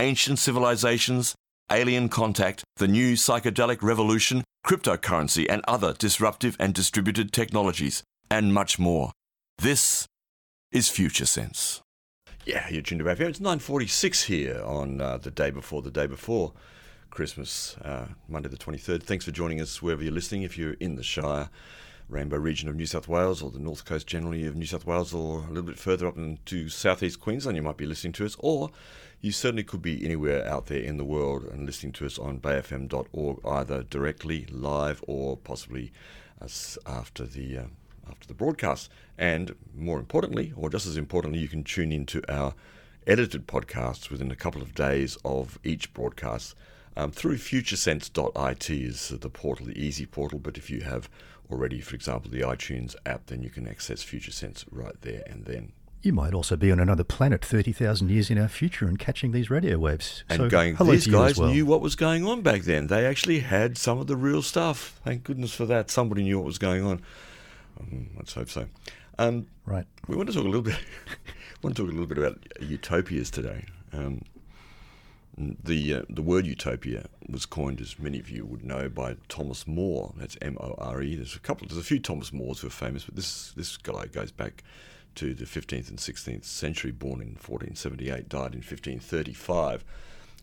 ancient civilizations, alien contact, the new psychedelic revolution, cryptocurrency, and other disruptive and distributed technologies, and much more. This is Future Sense. Yeah, you're tuned to FM. It's 9.46 here on uh, the day before the day before Christmas, uh, Monday the 23rd. Thanks for joining us wherever you're listening. If you're in the Shire, Rainbow region of New South Wales or the north coast generally of New South Wales or a little bit further up into southeast Queensland, you might be listening to us. Or you certainly could be anywhere out there in the world and listening to us on bayfm.org, either directly, live, or possibly after the uh, after the broadcast. And more importantly, or just as importantly, you can tune into our edited podcasts within a couple of days of each broadcast um, through futuresense.it is the portal, the easy portal. But if you have already, for example, the iTunes app, then you can access FutureSense right there and then. You might also be on another planet 30,000 years in our future and catching these radio waves. And so, going, these guys well. knew what was going on back then. They actually had some of the real stuff. Thank goodness for that. Somebody knew what was going on. Um, let's hope so. Um, Right. we want to talk a little bit. want to talk a little bit about utopias today. Um, the uh, the word utopia was coined, as many of you would know, by Thomas More. That's M O R E. There's a couple. There's a few Thomas Mores who are famous, but this this guy goes back to the 15th and 16th century. Born in 1478, died in 1535,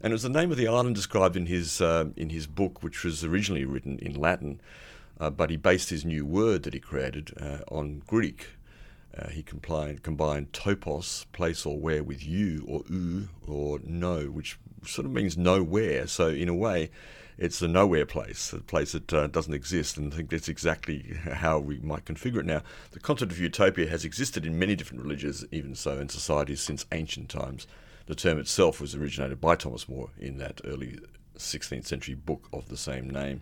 and it was the name of the island described in his uh, in his book, which was originally written in Latin, uh, but he based his new word that he created uh, on Greek. Uh, he combined, combined topos, place or where, with you or u or no, which sort of means nowhere. So in a way, it's a nowhere place, a place that uh, doesn't exist. And I think that's exactly how we might configure it now. The concept of utopia has existed in many different religions, even so in societies since ancient times. The term itself was originated by Thomas More in that early 16th century book of the same name.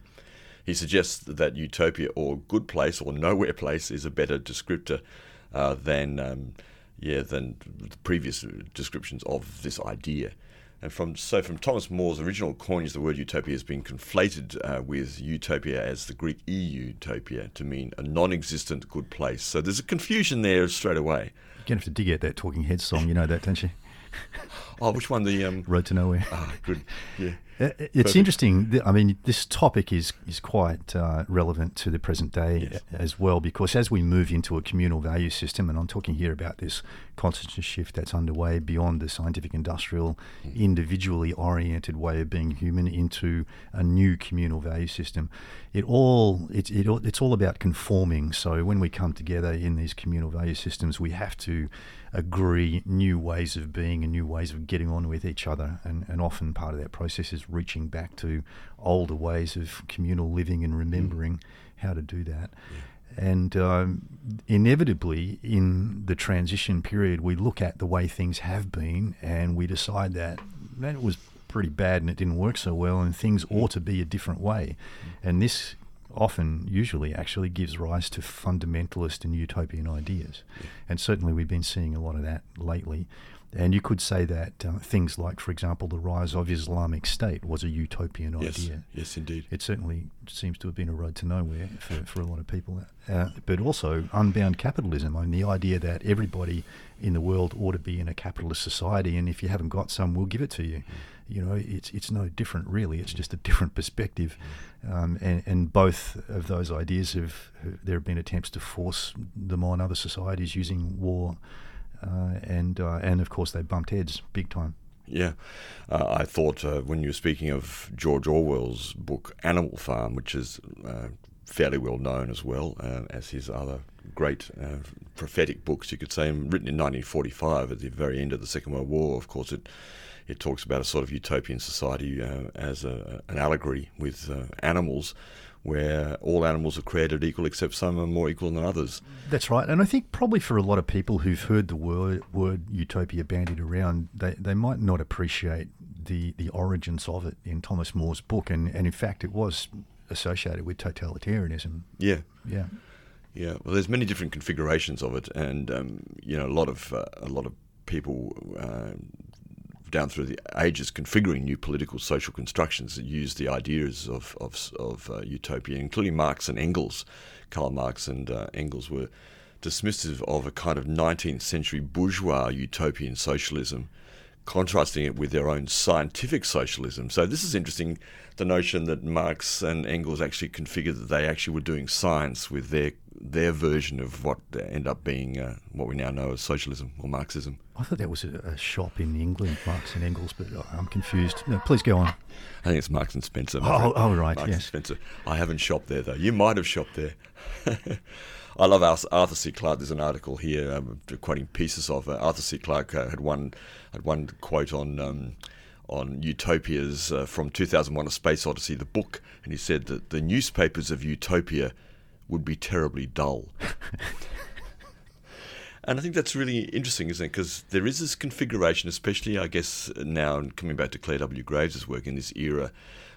He suggests that utopia or good place or nowhere place is a better descriptor uh, than um, yeah than the previous descriptions of this idea. And from so from Thomas More's original coinage, the word utopia has been conflated uh, with utopia as the Greek e-utopia to mean a non-existent good place. So there's a confusion there straight away. You're going to have to dig out that Talking Heads song. You know that, don't you? Oh, which one? The um, Road to Nowhere. ah, good, yeah. Uh, It's Perfect. interesting. I mean, this topic is is quite uh, relevant to the present day Yes. as well, because as we move into a communal value system, and I'm talking here about this consciousness shift that's underway beyond the scientific, industrial, Mm. individually oriented way of being human into a new communal value system. It all it's it, it's all about conforming. So when we come together in these communal value systems, we have to agree new ways of being and new ways of getting on with each other. And, and often part of that process is reaching back to older ways of communal living and remembering how to do that. And um, inevitably, in the transition period, we look at the way things have been and we decide that that was pretty bad and it didn't work so well, and things ought to be a different way. And this often, usually, actually gives rise to fundamentalist and utopian ideas. And certainly, we've been seeing a lot of that lately. And you could say that uh, things like, for example, the rise of Islamic State was a utopian Yes, idea. yes, indeed. It certainly seems to have been a road to nowhere for, for a lot of people. Uh, but also unbound capitalism. I mean, the idea that everybody in the world ought to be in a capitalist society, and if you haven't got some, we'll give it to you. You know, it's it's no different, really. It's just a different perspective. Um, and, and both of those ideas have, there have been attempts to force them on other societies using war. Uh, and uh, and of course they bumped heads big time. Yeah, uh, I thought uh, when you were speaking of George Orwell's book Animal Farm, which is uh, fairly well known as well uh, as his other great uh, prophetic books, you could say, written in 1945 at the very end of the Second World War. Of course, it it talks about a sort of utopian society uh, as a, an allegory with uh, animals. Where all animals are created equal, except some are more equal than others. That's right, and I think probably for a lot of people who've heard the word word utopia bandied around, they they might not appreciate the the origins of it in Thomas More's book, and and in fact, it was associated with totalitarianism. Yeah. Yeah. Yeah, well, there's many different configurations of it, and um, you know, a lot of uh, a lot of people uh, down through the ages configuring new political social constructions that use the ideas of of, of uh, utopia, including Marx and Engels. Karl Marx and uh, Engels were dismissive of a kind of 19th century bourgeois utopian socialism, contrasting it with their own scientific socialism. So this is interesting. The notion that Marx and Engels actually configured that they actually were doing science with their their version of what ended up being uh, what we now know as socialism or Marxism. I thought that was a, a shop in England, Marx and Engels, but I'm confused. No, please go on. I think it's Marks and Spencer. Oh, oh, right, Marks yes. and Spencer. I haven't shopped there though. You might have shopped there. I love Arthur C. Clarke. There's an article here um, quoting pieces of uh, Arthur C. Clarke uh, had one had one quote on. Um, on utopias uh, from 2001: A Space Odyssey, the book, and he said that the newspapers of utopia would be terribly dull. and I think that's really interesting, isn't it? Because there is this configuration, especially, I guess, now coming back to Clare W. Graves' work in this era,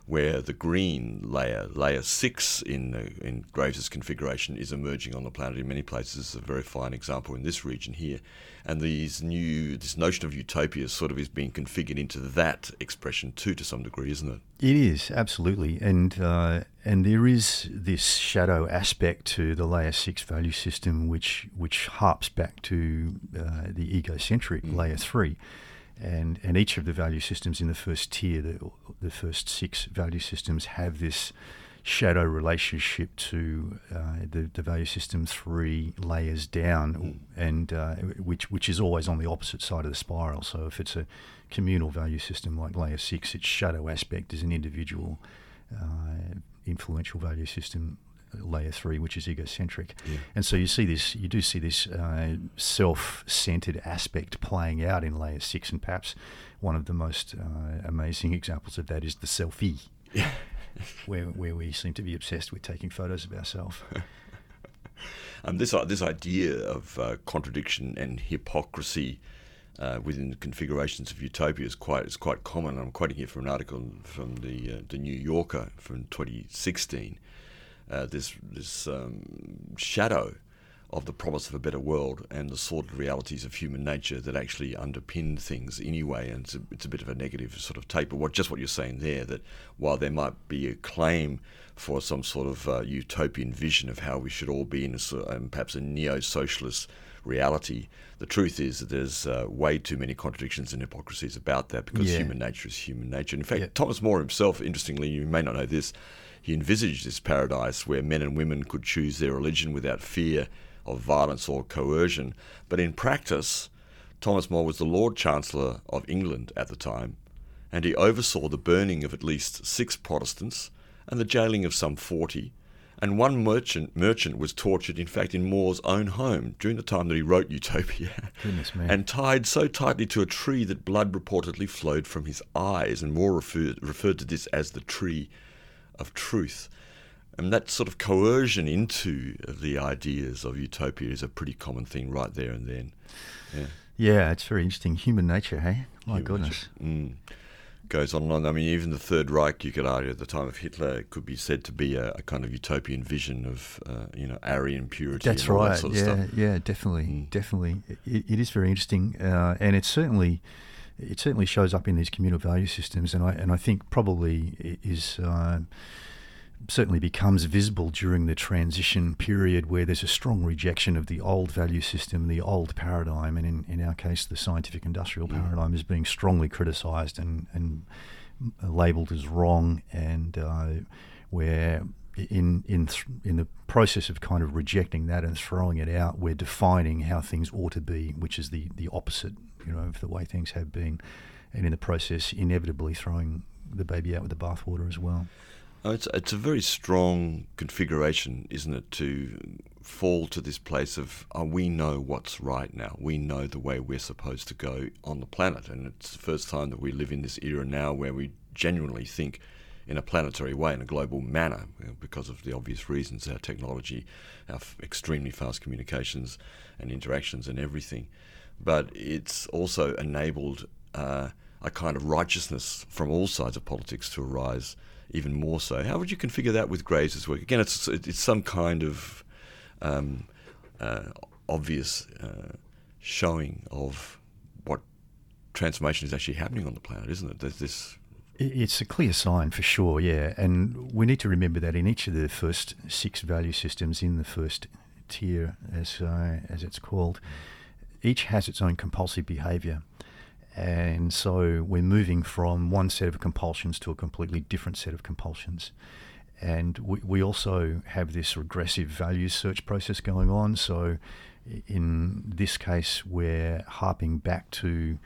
where the green layer, layer six in the, in Graves' configuration, is emerging on the planet in many places. A very fine example in this region here, and these new this notion of utopia sort of is being configured into that expression too, to some degree, isn't it? It is absolutely, and uh, and there is this shadow aspect to the layer six value system, which which harps back to uh, the egocentric Mm. layer three and and each of the value systems in the first tier, the, the first six value systems have this shadow relationship to uh, the, the value system three layers down, and uh, which which is always on the opposite side of the spiral. So if it's a communal value system like layer six, its shadow aspect is an individual uh, influential value system layer three, which is egocentric. Yeah. And so you see this, you do see this uh, self-centered aspect playing out in layer six, and perhaps one of the most uh, amazing examples of that is the selfie, Yeah. where where we seem to be obsessed with taking photos of ourselves. Um, this uh, this idea of uh, contradiction and hypocrisy uh, within the configurations of utopia is quite is quite common. I'm quoting here from an article from the uh, the New Yorker from 2016. Uh, this this um, shadow of the promise of a better world and the sordid realities of human nature that actually underpin things anyway. And it's a, it's a bit of a negative sort of take. But what just what you're saying there that while there might be a claim for some sort of uh, utopian vision of how we should all be in a, um, perhaps a neo-socialist reality, the truth is that there's uh, way too many contradictions and hypocrisies about that because Yeah. human nature is human nature. In fact, Yeah. Thomas More himself, interestingly, you may not know this, he envisaged this paradise where men and women could choose their religion without fear of violence or coercion. But in practice, Thomas More was the Lord Chancellor of England at the time, and he oversaw the burning of at least six Protestants and the jailing of some 40. And one merchant merchant was tortured, in fact, in More's own home during the time that he wrote Utopia, and tied so tightly to a tree that blood reportedly flowed from his eyes. And More referred, referred to this as the tree of truth. And that sort of coercion into the ideas of utopia is a pretty common thing right there and then. Yeah. yeah, it's very interesting. Human nature, hey? My Human goodness. Mm. Goes on and on. I mean, even the Third Reich, you could argue, at the time of Hitler, could be said to be a, a kind of utopian vision of, uh, you know, Aryan purity. That's and all right. That sort of yeah, stuff. yeah, definitely, Mm. definitely. It, it is very interesting, uh, and it's certainly, it certainly shows up in these communal value systems, and I and I think probably is. Uh, certainly becomes visible during the transition period where there's a strong rejection of the old value system, the old paradigm, and in, in our case, the scientific industrial Mm. paradigm is being strongly criticised and, and labelled as wrong, and uh, where in in th- in the process of kind of rejecting that and throwing it out, we're defining how things ought to be, which is the the opposite, you know, of the way things have been, and in the process, inevitably throwing the baby out with the bathwater as well. Oh, it's, it's a very strong configuration, isn't it, to fall to this place of oh, we know what's right now. We know the way we're supposed to go on the planet. And it's the first time that we live in this era now where we genuinely think in a planetary way, in a global manner, because of the obvious reasons our technology, our f- extremely fast communications and interactions and everything. But it's also enabled. Uh, a kind of righteousness from all sides of politics to arise even more so. How would you configure that with Graves' work? Again, it's it's some kind of um, uh, obvious uh, showing of what transformation is actually happening on the planet, isn't it? There's this. It's a clear sign for sure, yeah. And we need to remember that in each of the first six value systems in the first tier, as uh, as it's called, each has its own compulsive behaviour. And so we're moving from one set of compulsions to a completely different set of compulsions. And we, we also have this regressive values search process going on. So in this case, we're harping back to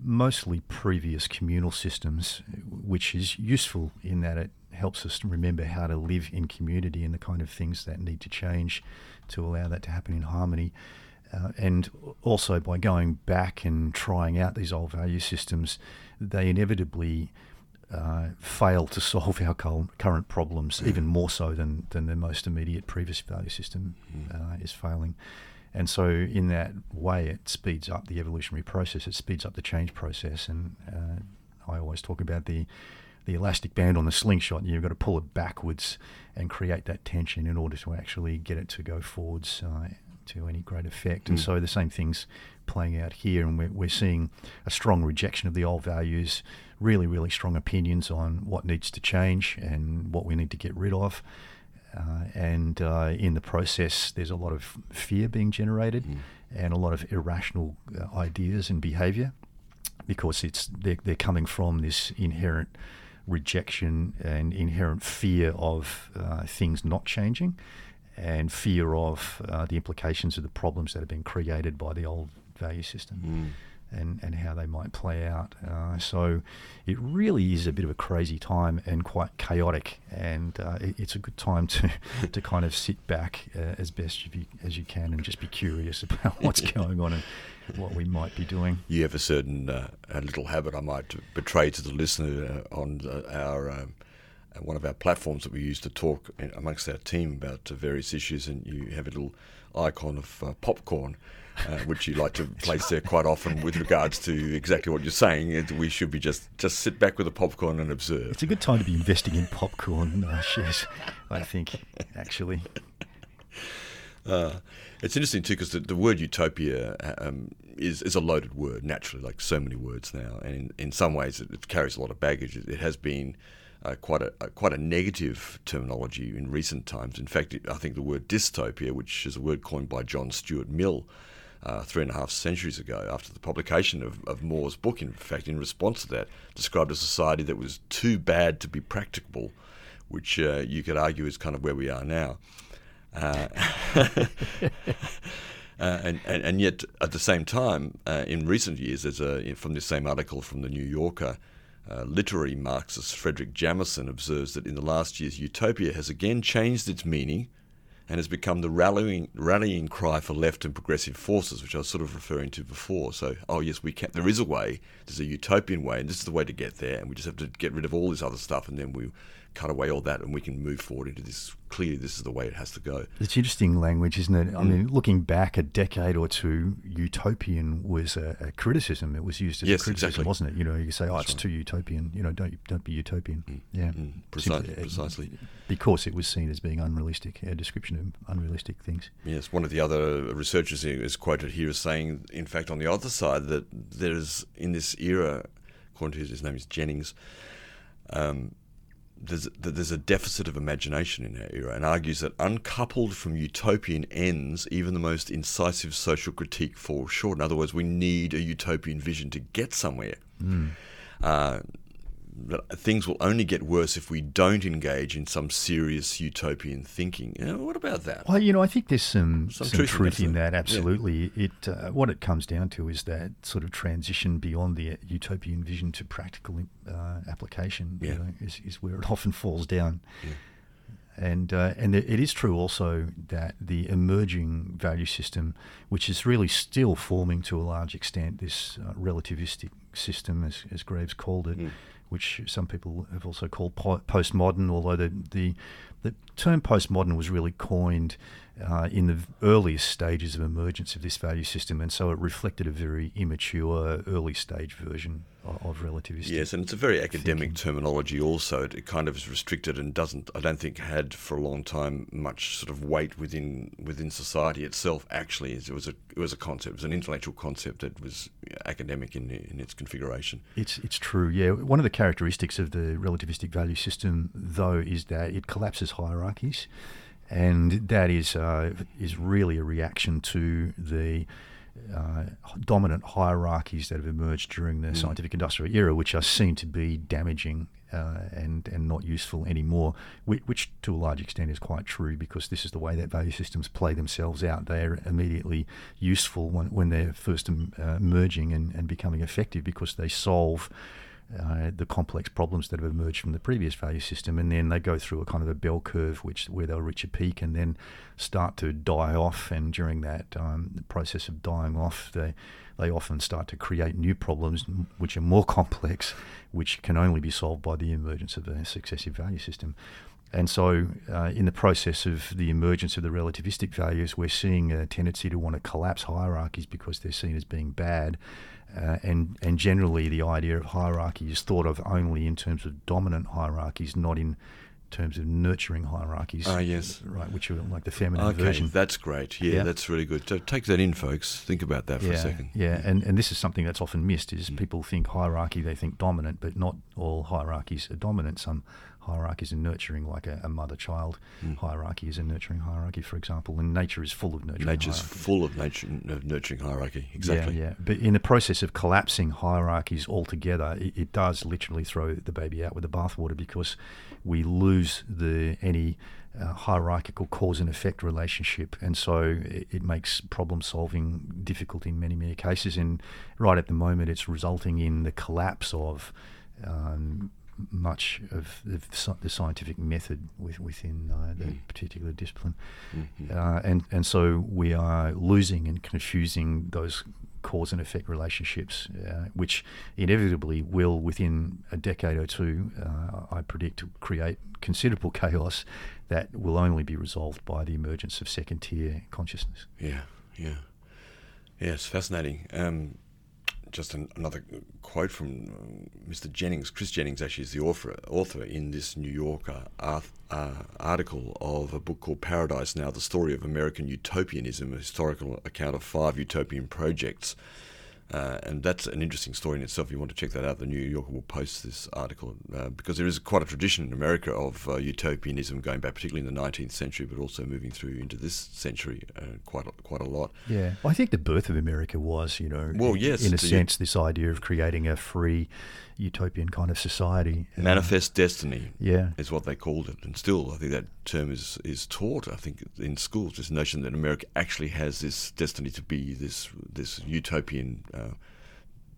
mostly previous communal systems, which is useful in that it helps us remember how to live in community and the kind of things that need to change to allow that to happen in harmony. Uh, and also by going back and trying out these old value systems, they inevitably uh, fail to solve our current problems, even more so than, than the most immediate previous value system mm. uh, is failing. And so, in that way, it speeds up the evolutionary process. It speeds up the change process. And uh, I always talk about the the elastic band on the slingshot. You've got to pull it backwards and create that tension in order to actually get it to go forwards uh, to any great effect. Mm. And so the same thing's playing out here, and we're, we're seeing a strong rejection of the old values, really, really strong opinions on what needs to change and what we need to get rid of. Uh, and uh, in the process, there's a lot of fear being generated mm. and a lot of irrational uh, ideas and behavior because it's they're, they're coming from this inherent rejection and inherent fear of uh, things not changing and fear of uh, the implications of the problems that have been created by the old value system. Mm. And, and how they might play out. Uh, so it really is a bit of a crazy time and quite chaotic. And uh, it, it's a good time to, to kind of sit back uh, as best you, as you can and just be curious about what's going on and what we might be doing. You have a certain uh, a little habit I might betray to the listener uh, on our um, one of our platforms that we use to talk amongst our team about various issues, and you have a little icon of uh, popcorn. Uh, which you like to place there quite often with regards to exactly what you're saying. We should be just, just sit back with a popcorn and observe. It's a good time to be investing in popcorn uh, shares, I think, actually. Uh, it's interesting too because the, the, word utopia um, is, is a loaded word, naturally, like so many words now. And in, in some ways, it, it carries a lot of baggage. It, it has been uh, quite a, a, quite a negative terminology in recent times. In fact, I think the word dystopia, which is a word coined by John Stuart Mill. Uh, three and a half centuries ago, after the publication of, of More's book, in fact, in response to that, described a society that was too bad to be practicable, which uh, you could argue is kind of where we are now. Uh, uh, and, and, and, yet, at the same time, uh, in recent years, there's a, from this same article from the New Yorker, uh, literary Marxist Fredric Jameson observes that in the last years, utopia has again changed its meaning and has become the rallying rallying cry for left and progressive forces, which I was sort of referring to before. So, oh yes, we can. There is a way. There's a utopian way, and this is the way to get there. And we just have to get rid of all this other stuff, and then we cut away all that and we can move forward into this. Clearly, this is the way it has to go. It's interesting language, isn't it? I mm. mean, looking back a decade or two, utopian was a, a criticism. It was used as yes, a criticism, exactly. wasn't it? You know, you say, "Oh, That's it's right. too utopian." You know, don't don't be utopian. Mm. Yeah, mm. Precisely, Simply, precisely. Because it was seen as being unrealistic, a description of unrealistic things. Yes, one of the other researchers is quoted here as saying, in fact, on the other side, that there's in this era, according to his, his name is Jennings. Um, there's, there's a deficit of imagination in our era and argues that uncoupled from utopian ends, even the most incisive social critique falls short. In other words, we need a utopian vision to get somewhere. Mm. Uh, that things will only get worse if we don't engage in some serious utopian thinking. You know, what about that? Well, you know, I think there's some, some, some truth, truth in that. Absolutely, yeah. it uh, what it comes down to is that sort of transition beyond the utopian vision to practical uh, application. Yeah. You know, is, is where it often falls down. Yeah. And uh, and it is true also that the emerging value system, which is really still forming to a large extent this uh, relativistic system, as, as Graves called it, mm which some people have also called po- postmodern, although the, the, the term postmodern was really coined uh, in the earliest stages of emergence of this value system, and so it reflected a very immature, early stage version of relativism. Yes, and it's a very academic thinking. terminology. Also, it kind of is restricted and doesn't. I don't think had for a long time much sort of weight within within society itself. Actually, it was a it was a concept. It was an intellectual concept that was academic in in its configuration. It's it's true. Yeah, one of the characteristics of the relativistic value system, though, is that it collapses hierarchies, and that is uh, is really a reaction to the uh, dominant hierarchies that have emerged during the mm. scientific industrial era, which are seen to be damaging uh, and and not useful anymore, which, which, to a large extent is quite true because this is the way that value systems play themselves out. They are immediately useful when, when they're first um, uh, emerging and, and becoming effective because they solve uh, the complex problems that have emerged from the previous value system, and then they go through a kind of a bell curve, which where they'll reach a peak and then start to die off. And during that um, process of dying off, they they often start to create new problems which are more complex, which can only be solved by the emergence of a successive value system. And so, uh, in the process of the emergence of the relativistic values, we're seeing a tendency to want to collapse hierarchies because they're seen as being bad. Uh, and and generally, the idea of hierarchy is thought of only in terms of dominant hierarchies, not in terms of nurturing hierarchies. Ah, yes, right, which are like the feminine okay, version. that's great. Yeah, yeah, that's really good. So take that in, folks. Think about that for yeah, a second. Yeah, and and this is something that's often missed: is mm. people think hierarchy, they think dominant, but not all hierarchies are dominant. Some hierarchies are nurturing, like a, a mother-child mm. hierarchy is a nurturing hierarchy, for example. And nature is full of nurturing. Nature's hierarchy. full of nature, of nurturing hierarchy. Exactly. Yeah, yeah. But in the process of collapsing hierarchies altogether, it, it does literally throw the baby out with the bathwater because we lose the any uh, hierarchical cause and effect relationship, and so it, it, makes problem solving difficult in many many cases. And right at the moment, it's resulting in the collapse of um, much of the, the scientific method with, within uh, the mm. particular discipline, mm-hmm. uh, and and so we are losing and confusing those cause and effect relationships, uh, which inevitably will, within a decade or two, uh, I predict, create considerable chaos that will only be resolved by the emergence of second tier consciousness. Yeah, yeah, yeah. It's fascinating. Um, just an, another quote from uh, Mr. Jennings. Chris Jennings actually is the author, author in this New Yorker uh, article of a book called Paradise Now: The Story of American Utopianism, a historical account of five utopian projects uh, and that's an interesting story in itself. If you want to check that out, the New Yorker will post this article uh, because there is quite a tradition in America of uh, utopianism going back, particularly in the 19th century, but also moving through into this century uh, quite a, quite a lot. Yeah, I think the birth of America was, you know, well, yes, in a sense, this idea of creating a free utopian kind of society. Manifest destiny, yeah, is what they called it, and still, I think that term is is taught. I think in schools, this notion that America actually has this destiny to be this this utopian, uh,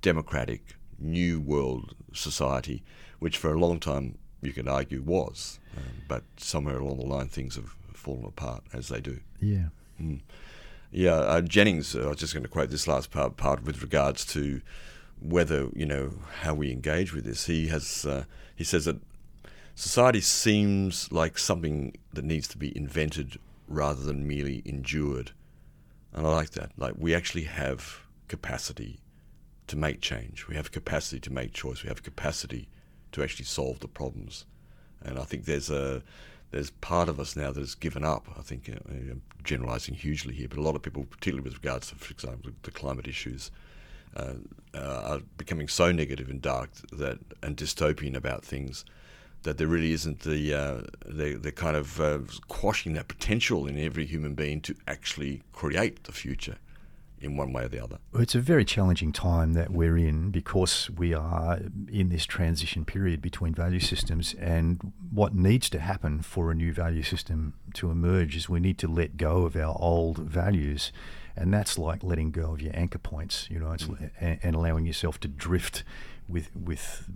democratic, new world society, which for a long time you could argue was, um, but somewhere along the line things have fallen apart as they do. Yeah. Mm. Yeah, uh, Jennings. Uh, I was just going to quote this last part, part with regards to whether you know how we engage with this. He has uh, he says that society seems like something that needs to be invented rather than merely endured, and I like that. Like we actually have capacity to make change. We have capacity to make choice. We have capacity to actually solve the problems, and I think there's a there's part of us now that has given up. I think uh, I'm generalising hugely here, but a lot of people, particularly with regards to, for example, the climate issues, uh, uh, are becoming so negative and dark that and dystopian about things that there really isn't the uh, the, the kind of uh, quashing that potential in every human being to actually create the future in one way or the other. It's a very challenging time that we're in because we are in this transition period between value systems. And what needs to happen for a new value system to emerge is we need to let go of our old values and that's like letting go of your anchor points, you know, mm. and, and, allowing yourself to drift with with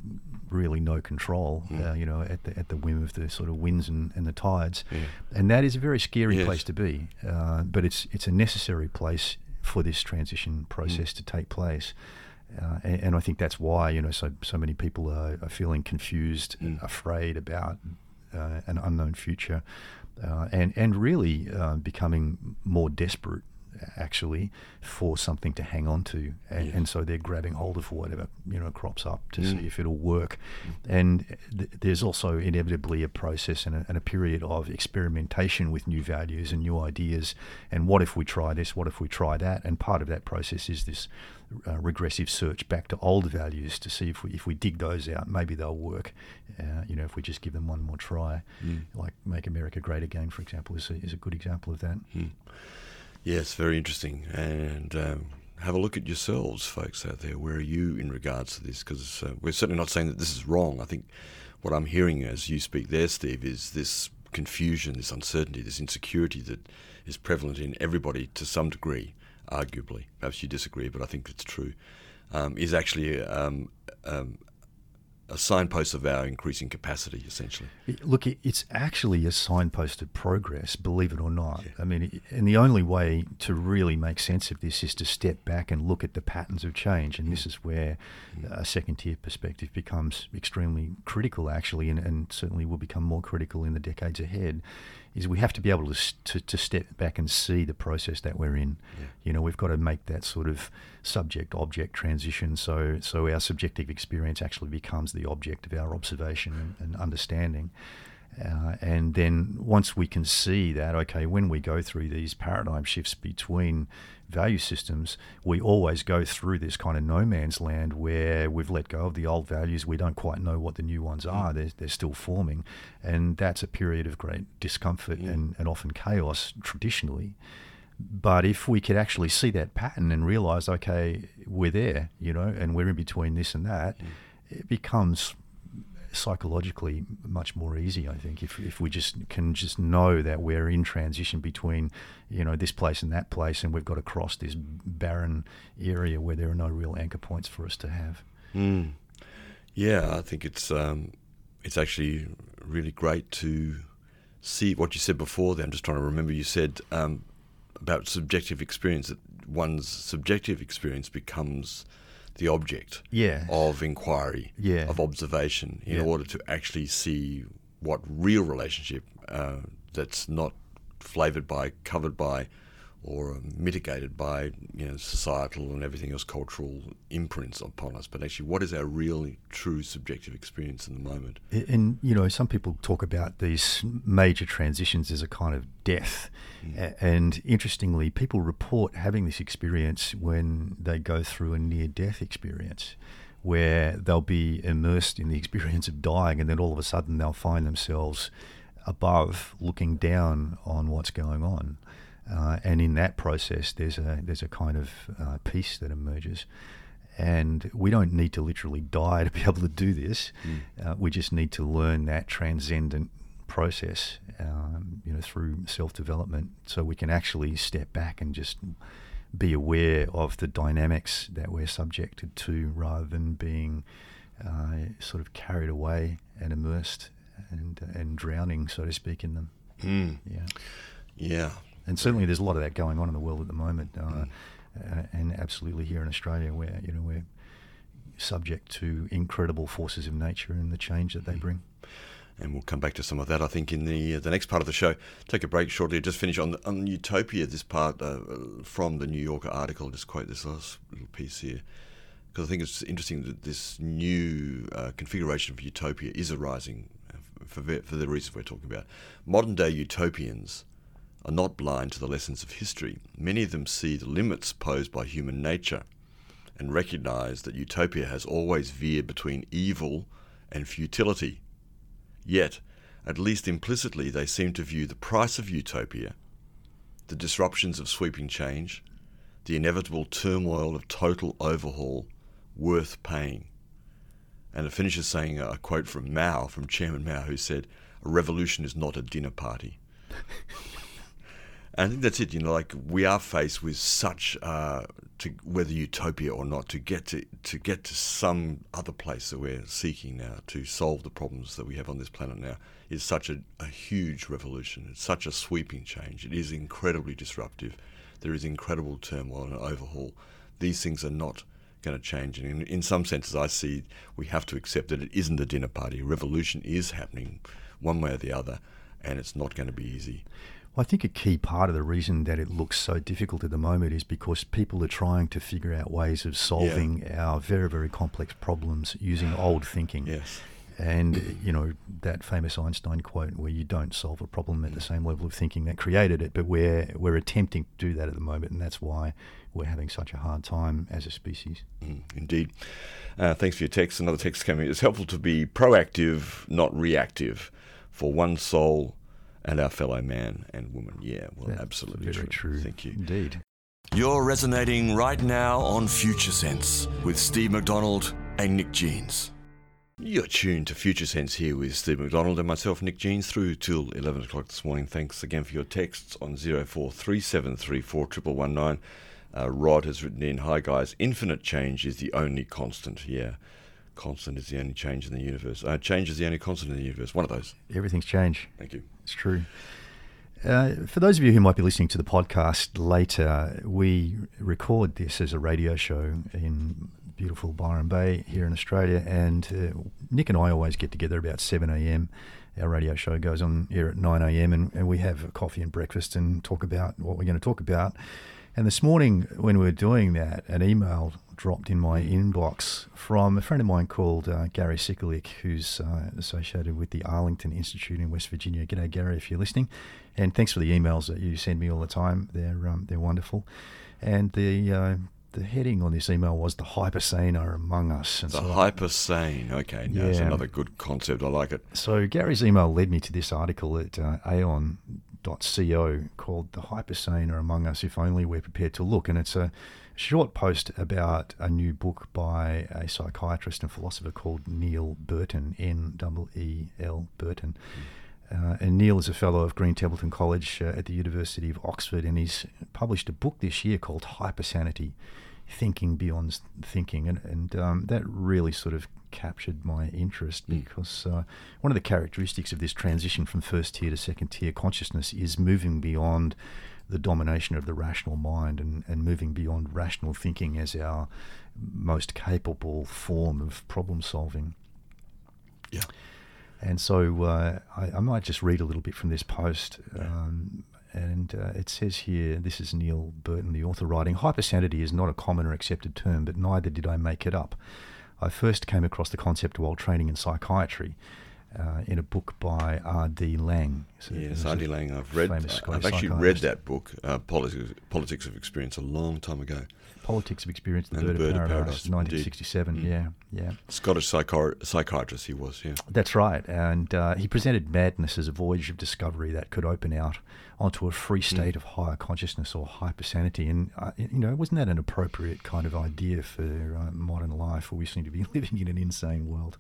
really no control, mm. uh, you know, at the at the whim of the sort of winds and, and the tides, yeah. and that is a very scary yes. place to be. Uh, but it's it's a necessary place for this transition process mm. to take place. Uh, and, and, I think that's why you know so so many people are, are feeling confused, mm. afraid about uh, an unknown future, uh, and and really uh, becoming more desperate actually for something to hang on to, and, Yeah. and so they're grabbing hold of whatever you know crops up to see Mm. if it'll work. And th- there's also inevitably a process and a, and a period of experimentation with new values and new ideas. And what if we try this? What if we try that? And part of that process is this uh, regressive search back to old values to see if we if we dig those out, maybe they'll work. Uh, you know, if we just give them one more try, Mm. like "Make America Great Again," for example, is a, is a good example of that. Yes, very interesting. And um, have a look at yourselves, folks out there. Where are you in regards to this? Because uh, we're certainly not saying that this is wrong. I think what I'm hearing as you speak there, Steve, is this confusion, this uncertainty, this insecurity that is prevalent in everybody to some degree, arguably. Perhaps you disagree, but I think it's true. Um, is actually um, um, a signpost of our increasing capacity, essentially. Look, it's actually a signpost of progress, believe it or not. I mean, and the only way to really make sense of this is to step back and look at the patterns of change. And this mm. is where mm. a second tier perspective becomes extremely critical, actually, and, and certainly will become more critical in the decades ahead. Is we have to be able to, to, to step back and see the process that we're in. Yeah. You know, we've got to make that sort of subject object transition so so our subjective experience actually becomes the object of our observation and, and understanding. Uh, and then once we can see that, okay, when we go through these paradigm shifts between value systems, we always go through this kind of no man's land where we've let go of the old values. We don't quite know what the new ones are. They're, they're still forming. And that's a period of great discomfort Yeah. and, and often chaos traditionally. But if we could actually see that pattern and realize, okay, we're there, you know, and we're in between this and that, it becomes psychologically much more easy, I think, if, if we just can just know that we're in transition between, you know, this place and that place, and we've got to cross this barren area where there are no real anchor points for us to have. Mm. Yeah, I think it's um, it's actually really great to see what you said before. There, I'm just trying to remember. You said um, about subjective experience that one's subjective experience becomes the object Yeah. of inquiry, Yeah. of observation, in Yeah. order to actually see what real relationship uh, that's not flavoured by, covered by, or mitigated by you know societal and everything else, cultural imprints upon us. But actually, what is our real, true subjective experience in the moment? And you know, some people talk about these major transitions as a kind of death. Hmm. A- And interestingly, people report having this experience when they go through a near-death experience, where they'll be immersed in the experience of dying, and then all of a sudden they'll find themselves above, looking down on what's going on. Uh, and in that process, there's a there's a kind of uh, peace that emerges. And we don't need to literally die to be able to do this. Uh, we just need to learn that transcendent process, um, you know, through self-development, so we can actually step back and just be aware of the dynamics that we're subjected to, rather than being uh, sort of carried away and immersed and and drowning, so to speak, in them. Mm. Yeah. Yeah, And certainly, there's a lot of that going on in the world at the moment, uh, uh, and absolutely here in Australia, where you know we're subject to incredible forces of nature and the change that they bring. and we'll come back to some of that. I think in the uh, the next part of the show. Take a break shortly. Just finish on the, on Utopia. This part uh, from the New Yorker article. Just quote this last little piece here because I think it's interesting that this new uh, configuration of utopia is arising uh, for for the reasons we're talking about. Modern day utopians are not blind to the lessons of history. Many of them see the limits posed by human nature and recognize that utopia has always veered between evil and futility. Yet, at least implicitly, they seem to view the price of utopia, the disruptions of sweeping change, the inevitable turmoil of total overhaul, worth paying. And it finishes saying a quote from Mao, from Chairman Mao, who said, A revolution is not a dinner party. And I think that's it. You know, like we are faced with such, uh, to whether utopia or not, to get to to get to some other place that we're seeking now to solve the problems that we have on this planet now is such a, a huge revolution. It's such a sweeping change. It is incredibly disruptive. There is incredible turmoil and overhaul. These things are not going to change. And in, in some senses, I see we have to accept that it isn't a dinner party. Revolution is happening one way or the other, and it's not going to be easy. Well, I think a key part of the reason that it looks so difficult at the moment is because people are trying to figure out ways of solving our very, very complex problems using old thinking. Yes. And, you know, that famous Einstein quote where you don't solve a problem at the same level of thinking that created it, but we're, we're attempting to do that at the moment, and that's why we're having such a hard time as a species. Mm, indeed. Uh, thanks for your text. Another text coming. It's helpful to be proactive, not reactive, for one soul and our fellow man and woman. Yeah, well, That's absolutely very true. true. Thank you. Indeed. You're resonating right now on Future Sense with Steve McDonald and Nick Jeans. You're tuned to Future Sense here with Steve McDonald and myself, Nick Jeans, through till 11 o'clock this morning. Thanks again for your texts on 0437341119. Uh, Rod has written in, Hi guys, infinite change is the only constant. Yeah, constant is the only change in the universe. Uh, change is the only constant in the universe. One of those. Everything's changed. Thank you. It's true. Uh, for those of you who might be listening to the podcast later, we record this as a radio show in beautiful Byron Bay here in Australia. And uh, Nick and I always get together about 7 a.m. Our radio show goes on here at 9 a.m. And, and we have a coffee and breakfast and talk about what we're going to talk about. And this morning, when we were doing that, an email dropped in my inbox from a friend of mine called uh, Gary Sikalik, who's uh, associated with the Arlington Institute in West Virginia. G'day, Gary, if you're listening. And thanks for the emails that you send me all the time. They're um, they're wonderful. And the uh, the heading on this email was the hypersane are among us. And The so hypersane. Okay, no, Yeah. another good concept. I like it. so Gary's email led me to this article at uh, aeon.co called "The Hypersane Are Among Us If Only We're Prepared to Look," and it's a short post about a new book by a psychiatrist and philosopher called Neel Burton, N E E L Burton. Uh, and Neel is a fellow of Green Templeton College uh, at the University of Oxford, and he's published a book this year called Hypersanity Thinking Beyond Thinking. And, and um, that really sort of captured my interest because uh, one of the characteristics of this transition from first tier to second tier consciousness is moving beyond the domination of the rational mind and, and moving beyond rational thinking as our most capable form of problem solving. Yeah. And so uh, I, I might just read a little bit from this post. Um, and uh, it says here this is Neel Burton, the author, writing Hypersanity is not a common or accepted term, but neither did I make it up. I first came across the concept while training in psychiatry uh, in a book by R.D. Laing. So Yes, R.D. Laing. I've read. I've actually read that book, uh, Politics, Politics of Experience, a long time ago. Politics of Experience, The And Bird, the Bird of of Paradise, Paradise, indeed. 1967. Mm. Yeah, yeah. Scottish psychi- psychiatrist he was. Yeah. That's right. And uh, he presented madness as a voyage of discovery that could open out onto a free state of higher consciousness or hypersanity. And, uh, you know, wasn't that an appropriate kind of idea for uh, modern life where we seem to be living in an insane world?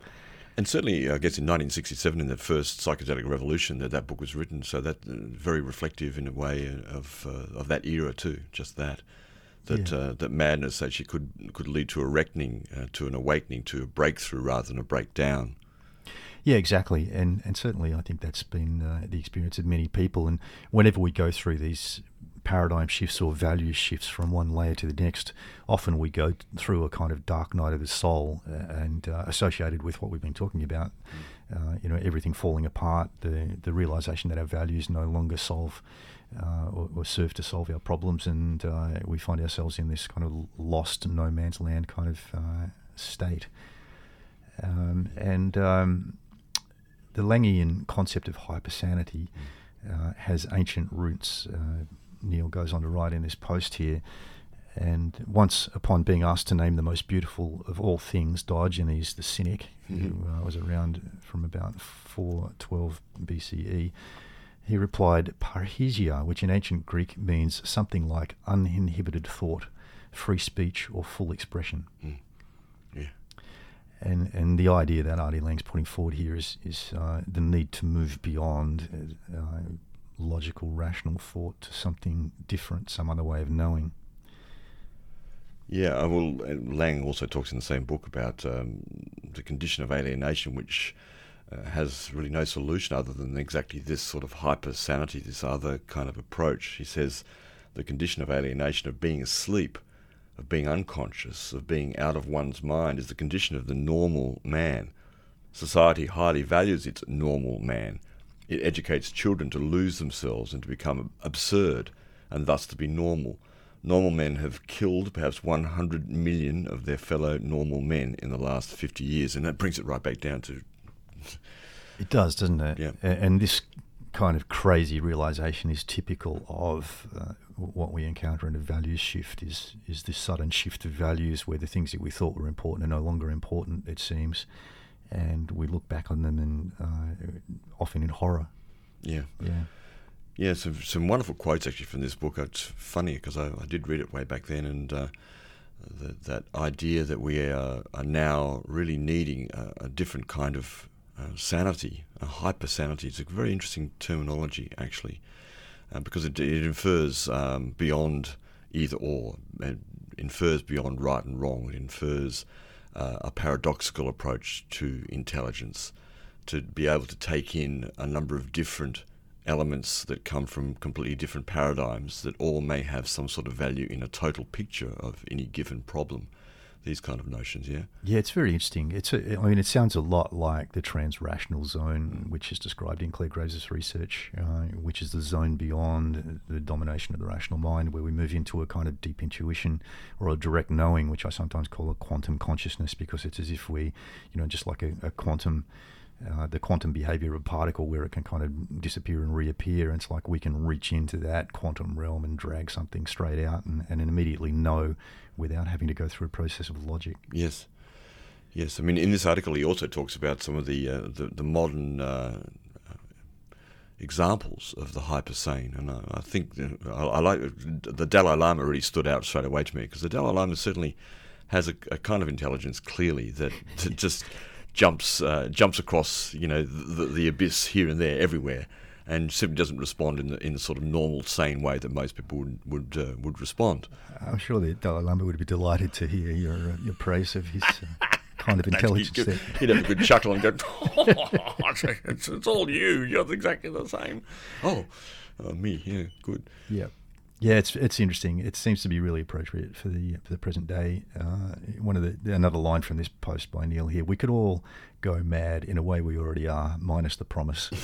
And certainly, I guess in 1967, in the first psychedelic revolution, that that book was written. So that uh, very reflective in a way of uh, of that era too. Just that that Yeah. uh, that madness actually could could lead to a reckoning, uh, to an awakening, to a breakthrough rather than a breakdown. Yeah, exactly, and and certainly I think that's been uh, the experience of many people. And whenever we go through these paradigm shifts or value shifts from one layer to the next, often we go through a kind of dark night of the soul, uh, and uh, associated with what we've been talking about, uh, you know, everything falling apart, the the realization that our values no longer solve. Uh, or, or serve to solve our problems, and uh, we find ourselves in this kind of lost no man's land kind of uh, state. Um, and um, the Laingian concept of hypersanity uh, has ancient roots. Uh, Neel goes on to write in this post here. And once upon being asked to name the most beautiful of all things, Diogenes the Cynic, who uh, was around from about 412 BCE, he replied, Parrhesia, which in ancient Greek means something like uninhibited thought, free speech, or full expression. Yeah. And and the idea that R.D. Laing's putting forward here is is uh, the need to move beyond uh, logical, rational thought to something different, some other way of knowing. Yeah, uh, well, Laing also talks in the same book about um, the condition of alienation, which uh, has really no solution other than exactly this sort of hyper sanity, this other kind of approach. He says the condition of alienation, of being asleep, of being unconscious, of being out of one's mind, is the condition of the normal man. Society highly values its normal man. It educates children to lose themselves and to become absurd and thus to be normal. Normal men have killed perhaps 100 million of their fellow normal men in the last 50 years, and that brings it right back down to. It does, doesn't it? Yeah. And this kind of crazy realization is typical of uh, what we encounter in a values shift is is this sudden shift of values where the things that we thought were important are no longer important it seems and we look back on them and uh, often in horror Yeah. yeah Yeah, some some wonderful quotes actually from this book. It's funny because I, I did read it way back then, and uh, the, that idea that we are, are now really needing a, a different kind of uh, sanity, a hyper sanity. It's a very interesting terminology actually, uh, because it, it infers um, beyond either or. It infers beyond right and wrong. It infers uh, a paradoxical approach to intelligence, to be able to take in a number of different elements that come from completely different paradigms that all may have some sort of value in a total picture of any given problem. These kind of notions, yeah. Yeah, it's very interesting. It's a, I mean, it sounds a lot like the transrational zone, which is described in Clare Graves' research, uh, which is the zone beyond the domination of the rational mind, where we move into a kind of deep intuition or a direct knowing, which I sometimes call a quantum consciousness, because it's as if we, you know, just like a, a quantum. Uh, the quantum behavior of a particle where it can kind of disappear and reappear. It's like we can reach into that quantum realm and drag something straight out and, and immediately know without having to go through a process of logic. Yes, yes. I mean, in this article, he also talks about some of the uh, the, the modern uh, examples of the hypersane, and I, I think I, I like the Dalai Lama really stood out straight away to me because the Dalai Lama certainly has a, a kind of intelligence clearly that, that just jumps uh, jumps across you know the, the abyss here and there everywhere. And simply doesn't respond in the in the sort of normal, sane way that most people would would uh, would respond. I'm sure the Dalai Lama would be delighted to hear your uh, your praise of his uh, kind of intelligence. He'd, there. he'd have a good chuckle and go, oh, it's, it's all you. You're exactly the same. Oh, uh, me. Yeah, good. Yeah, yeah. It's it's interesting. It seems to be really appropriate for the for the present day. Uh, one of the another line from this post by Neel here: "We could all go mad in a way we already are, minus the promise."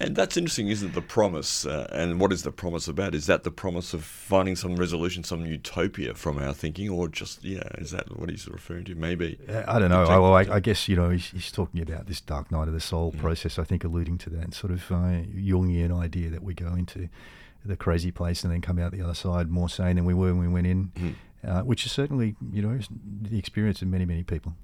And that's interesting, isn't it? The promise. Uh, and what is the promise about? Is that the promise of finding some resolution, some utopia from our thinking, or just, yeah, is that what he's referring to? Maybe. Uh, I don't know. I, well, I, I guess you know he's, he's talking about this dark night of the soul process. I think alluding to that sort of uh, Jungian idea that we go into the crazy place and then come out the other side more sane than we were when we went in, uh, which is certainly you know the experience of many many people.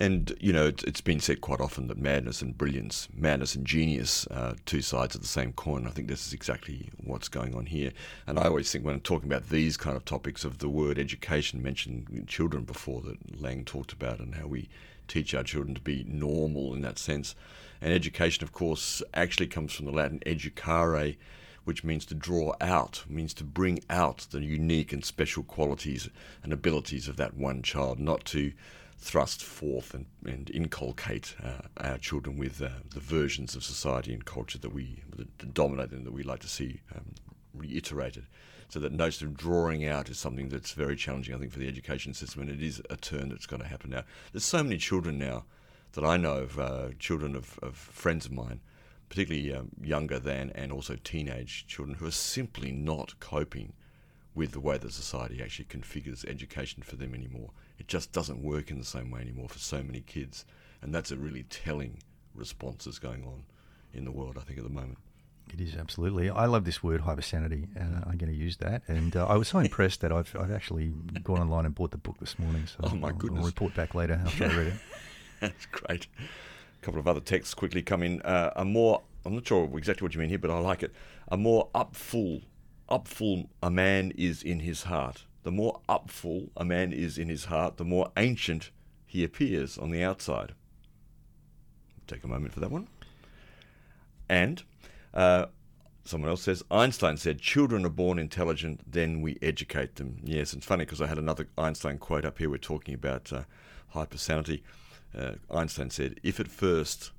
And, you know, it's, it's been said quite often that madness and brilliance, madness and genius are two sides of the same coin. I think this is exactly what's going on here. And I always think when I'm talking about these kind of topics of the word education, mentioned children before that Laing talked about and how we teach our children to be normal in that sense. And education, of course, actually comes from the Latin educare, which means to draw out, means to bring out the unique and special qualities and abilities of that one child, not to thrust forth and, and inculcate uh, our children with uh, the versions of society and culture that we that dominate them that we like to see um, reiterated. So that notion of drawing out is something that's very challenging, I think, for the education system, and it is a turn that's going to happen now. There's so many children now that I know of, uh, children of, of friends of mine, particularly um, younger than and also teenage children, who are simply not coping with the way that society actually configures education for them anymore. It just doesn't work in the same way anymore for so many kids, and that's a really telling response that's going on in the world, I think, at the moment. It is absolutely. I love this word hypersanity, and I'm going to use that. And uh, I was so impressed that I've, I've actually gone online and bought the book this morning. So Oh, my I'll, goodness. I'll report back later after I read it. That's great. A couple of other texts quickly come in. Uh, a more, I'm not sure exactly what you mean here, but I like it. A more upful, upful a man is in his heart. The more upful a man is in his heart, the more ancient he appears on the outside. Take a moment for that one. And uh, someone else says Einstein said, "Children are born intelligent, then we educate them." Yes, it's funny because I had another Einstein quote up here. We're talking about uh, hypersanity. Uh, Einstein said, "If at first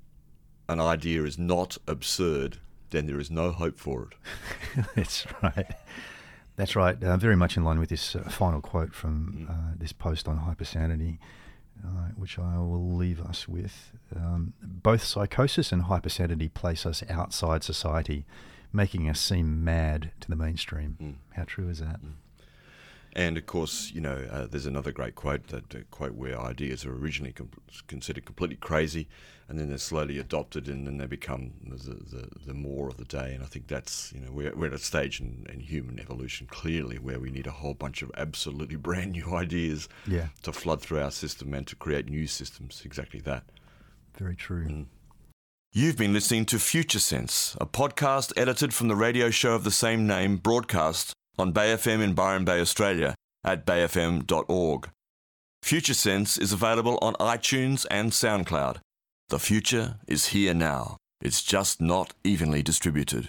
an idea is not absurd, then there is no hope for it." That's right. That's right. Uh, very much in line with this uh, final quote from uh, this post on hypersanity. uh, which I will leave us with. Um, both psychosis and hypersanity place us outside society, making us seem mad to the mainstream. Mm. How true is that? And of course, you know, uh, there's another great quote that uh, quote where ideas are originally com- considered completely crazy, and then they're slowly adopted, and then they become the, the, the more of the day. And I think that's you know we're, we're at a stage in, in human evolution clearly where we need a whole bunch of absolutely brand new ideas Yeah, to flood through our system and to create new systems. Exactly that. very true. Mm. You've been listening to Future Sense, a podcast edited from the radio show of the same name, broadcast on Bay FM in Byron Bay, Australia, at bayfm.org. Future Sense is available on iTunes and SoundCloud. The future is here now. It's just not evenly distributed.